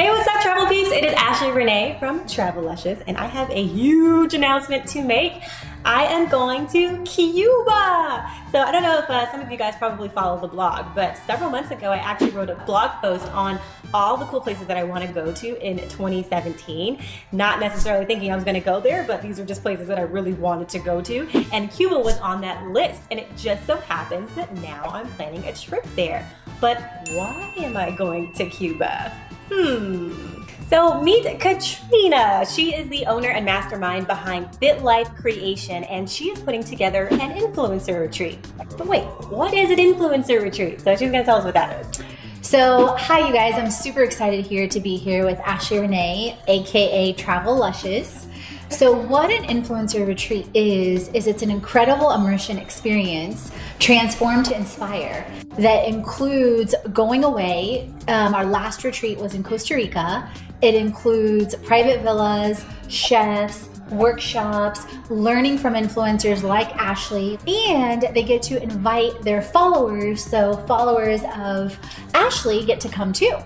Hey, what's up, travel peeps? It is Ashley Renne from Travel Luscious, and I have a huge announcement to make. I am going to Cuba. So I don't know if uh, some of you guys probably follow the blog, but several months ago I actually wrote a blog post on all the cool places that I want to go to in 2017. Not necessarily thinking I was going to go there, but these are just places that I really wanted to go to, and Cuba was on that list. And it just so happens that now I'm planning a trip there. But why am I going to Cuba? Hmm. So meet Katrina. She is the owner and mastermind behind BitLife Creation, and she is putting together an influencer retreat. But wait, what is an influencer retreat? So she's gonna tell us what that is. So, hi, you guys. I'm super excited here to be here with Ashley Renne, aka Travel Luscious. So, what an influencer retreat is, is it's an incredible immersion experience, transformed to inspire, that includes going away. Um, our last retreat was in Costa Rica. It includes private villas, chefs, workshops, learning from influencers like Ashley, and they get to invite their followers. So, followers of Ashley get to come too.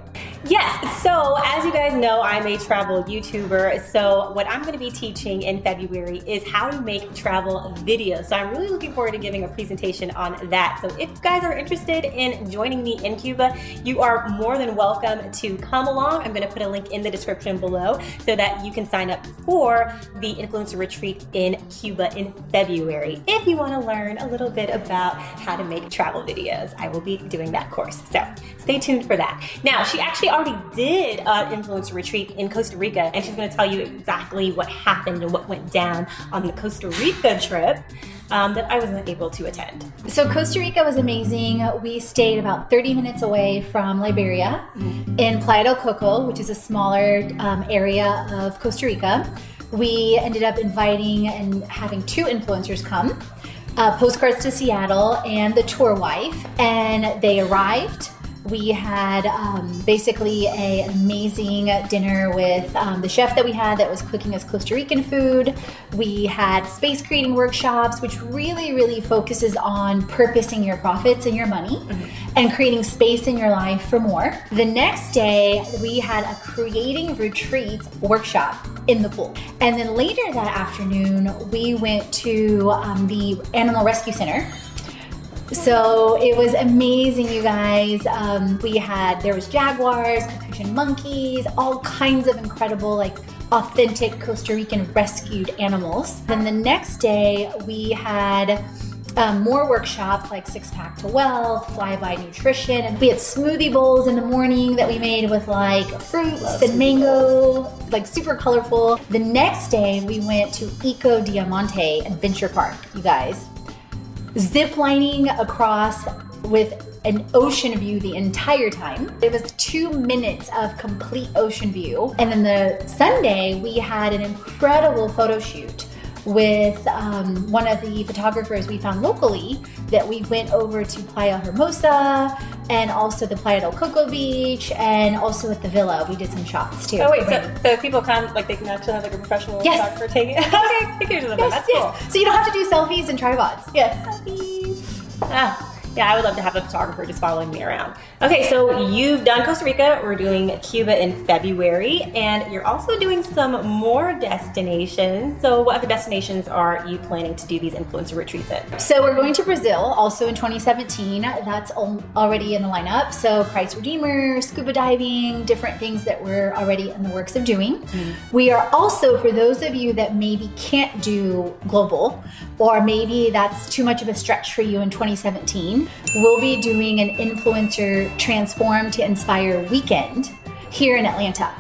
Yes, so as you guys know, I'm a travel YouTuber. So, what I'm going to be teaching in February is how to make travel videos. So, I'm really looking forward to giving a presentation on that. So, if you guys are interested in joining me in Cuba, you are more than welcome to come along. I'm going to put a link in the description below so that you can sign up for the influencer retreat in Cuba in February. If you want to learn a little bit about how to make travel videos, I will be doing that course. So, stay tuned for that. Now, she actually already did an influencer retreat in Costa Rica, and she's going to tell you exactly what happened and what went down on the Costa Rica trip. Um, that I wasn't able to attend. So, Costa Rica was amazing. We stayed about 30 minutes away from Liberia mm-hmm. in Playa del Coco, which is a smaller um, area of Costa Rica. We ended up inviting and having two influencers come. Uh, postcards to Seattle and the tour wife, and they arrived we had um, basically an amazing dinner with um, the chef that we had that was cooking us Costa Rican food. We had space creating workshops, which really, really focuses on purposing your profits and your money mm-hmm. and creating space in your life for more. The next day, we had a creating retreats workshop in the pool. And then later that afternoon, we went to um, the Animal Rescue Center so it was amazing, you guys. Um, we had there was jaguars, Capuchin monkeys, all kinds of incredible, like authentic Costa Rican rescued animals. Then the next day we had. Um, more workshops like Six Pack to Wealth, Fly by Nutrition, and we had smoothie bowls in the morning that we made with like fruits Love and mango, bowls. like super colorful. The next day we went to Eco Diamante Adventure Park, you guys zip lining across with an ocean view the entire time. It was two minutes of complete ocean view. And then the Sunday, we had an incredible photo shoot with um, one of the photographers we found locally that we went over to Playa Hermosa and also the Playa del Coco Beach and also at the villa we did some shots too. Oh wait, so, so people come like they can actually have like a professional yes. photographer taking it. okay, pictures of them. Yes, That's yes. cool. So you don't have to do selfies and tripods. Yes. Selfies. Ah yeah, I would love to have a photographer just following me around. Okay, so you've done Costa Rica. We're doing Cuba in February, and you're also doing some more destinations. So, what other destinations are you planning to do these influencer retreats in? So, we're going to Brazil also in 2017. That's already in the lineup. So, Christ Redeemer, scuba diving, different things that we're already in the works of doing. Mm-hmm. We are also, for those of you that maybe can't do global, or maybe that's too much of a stretch for you in 2017 we'll be doing an influencer transform to inspire weekend here in Atlanta.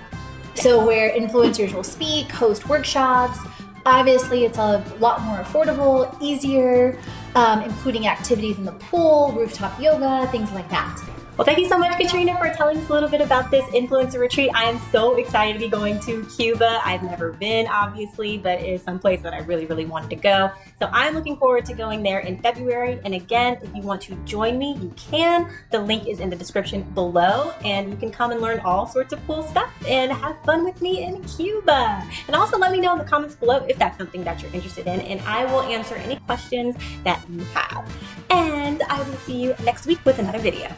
So, where influencers will speak, host workshops. Obviously, it's a lot more affordable, easier, um, including activities in the pool, rooftop yoga, things like that. Well, thank you so much, Katrina, for telling us a little bit about this influencer retreat. I am so excited to be going to Cuba. I've never been, obviously, but it is some place that I really, really wanted to go. So I'm looking forward to going there in February. And again, if you want to join me, you can. The link is in the description below, and you can come and learn all sorts of cool stuff and have fun with me in Cuba. And also let me know in the comments below if that's something that you're interested in, and I will answer any questions that you have. And I will see you next week with another video.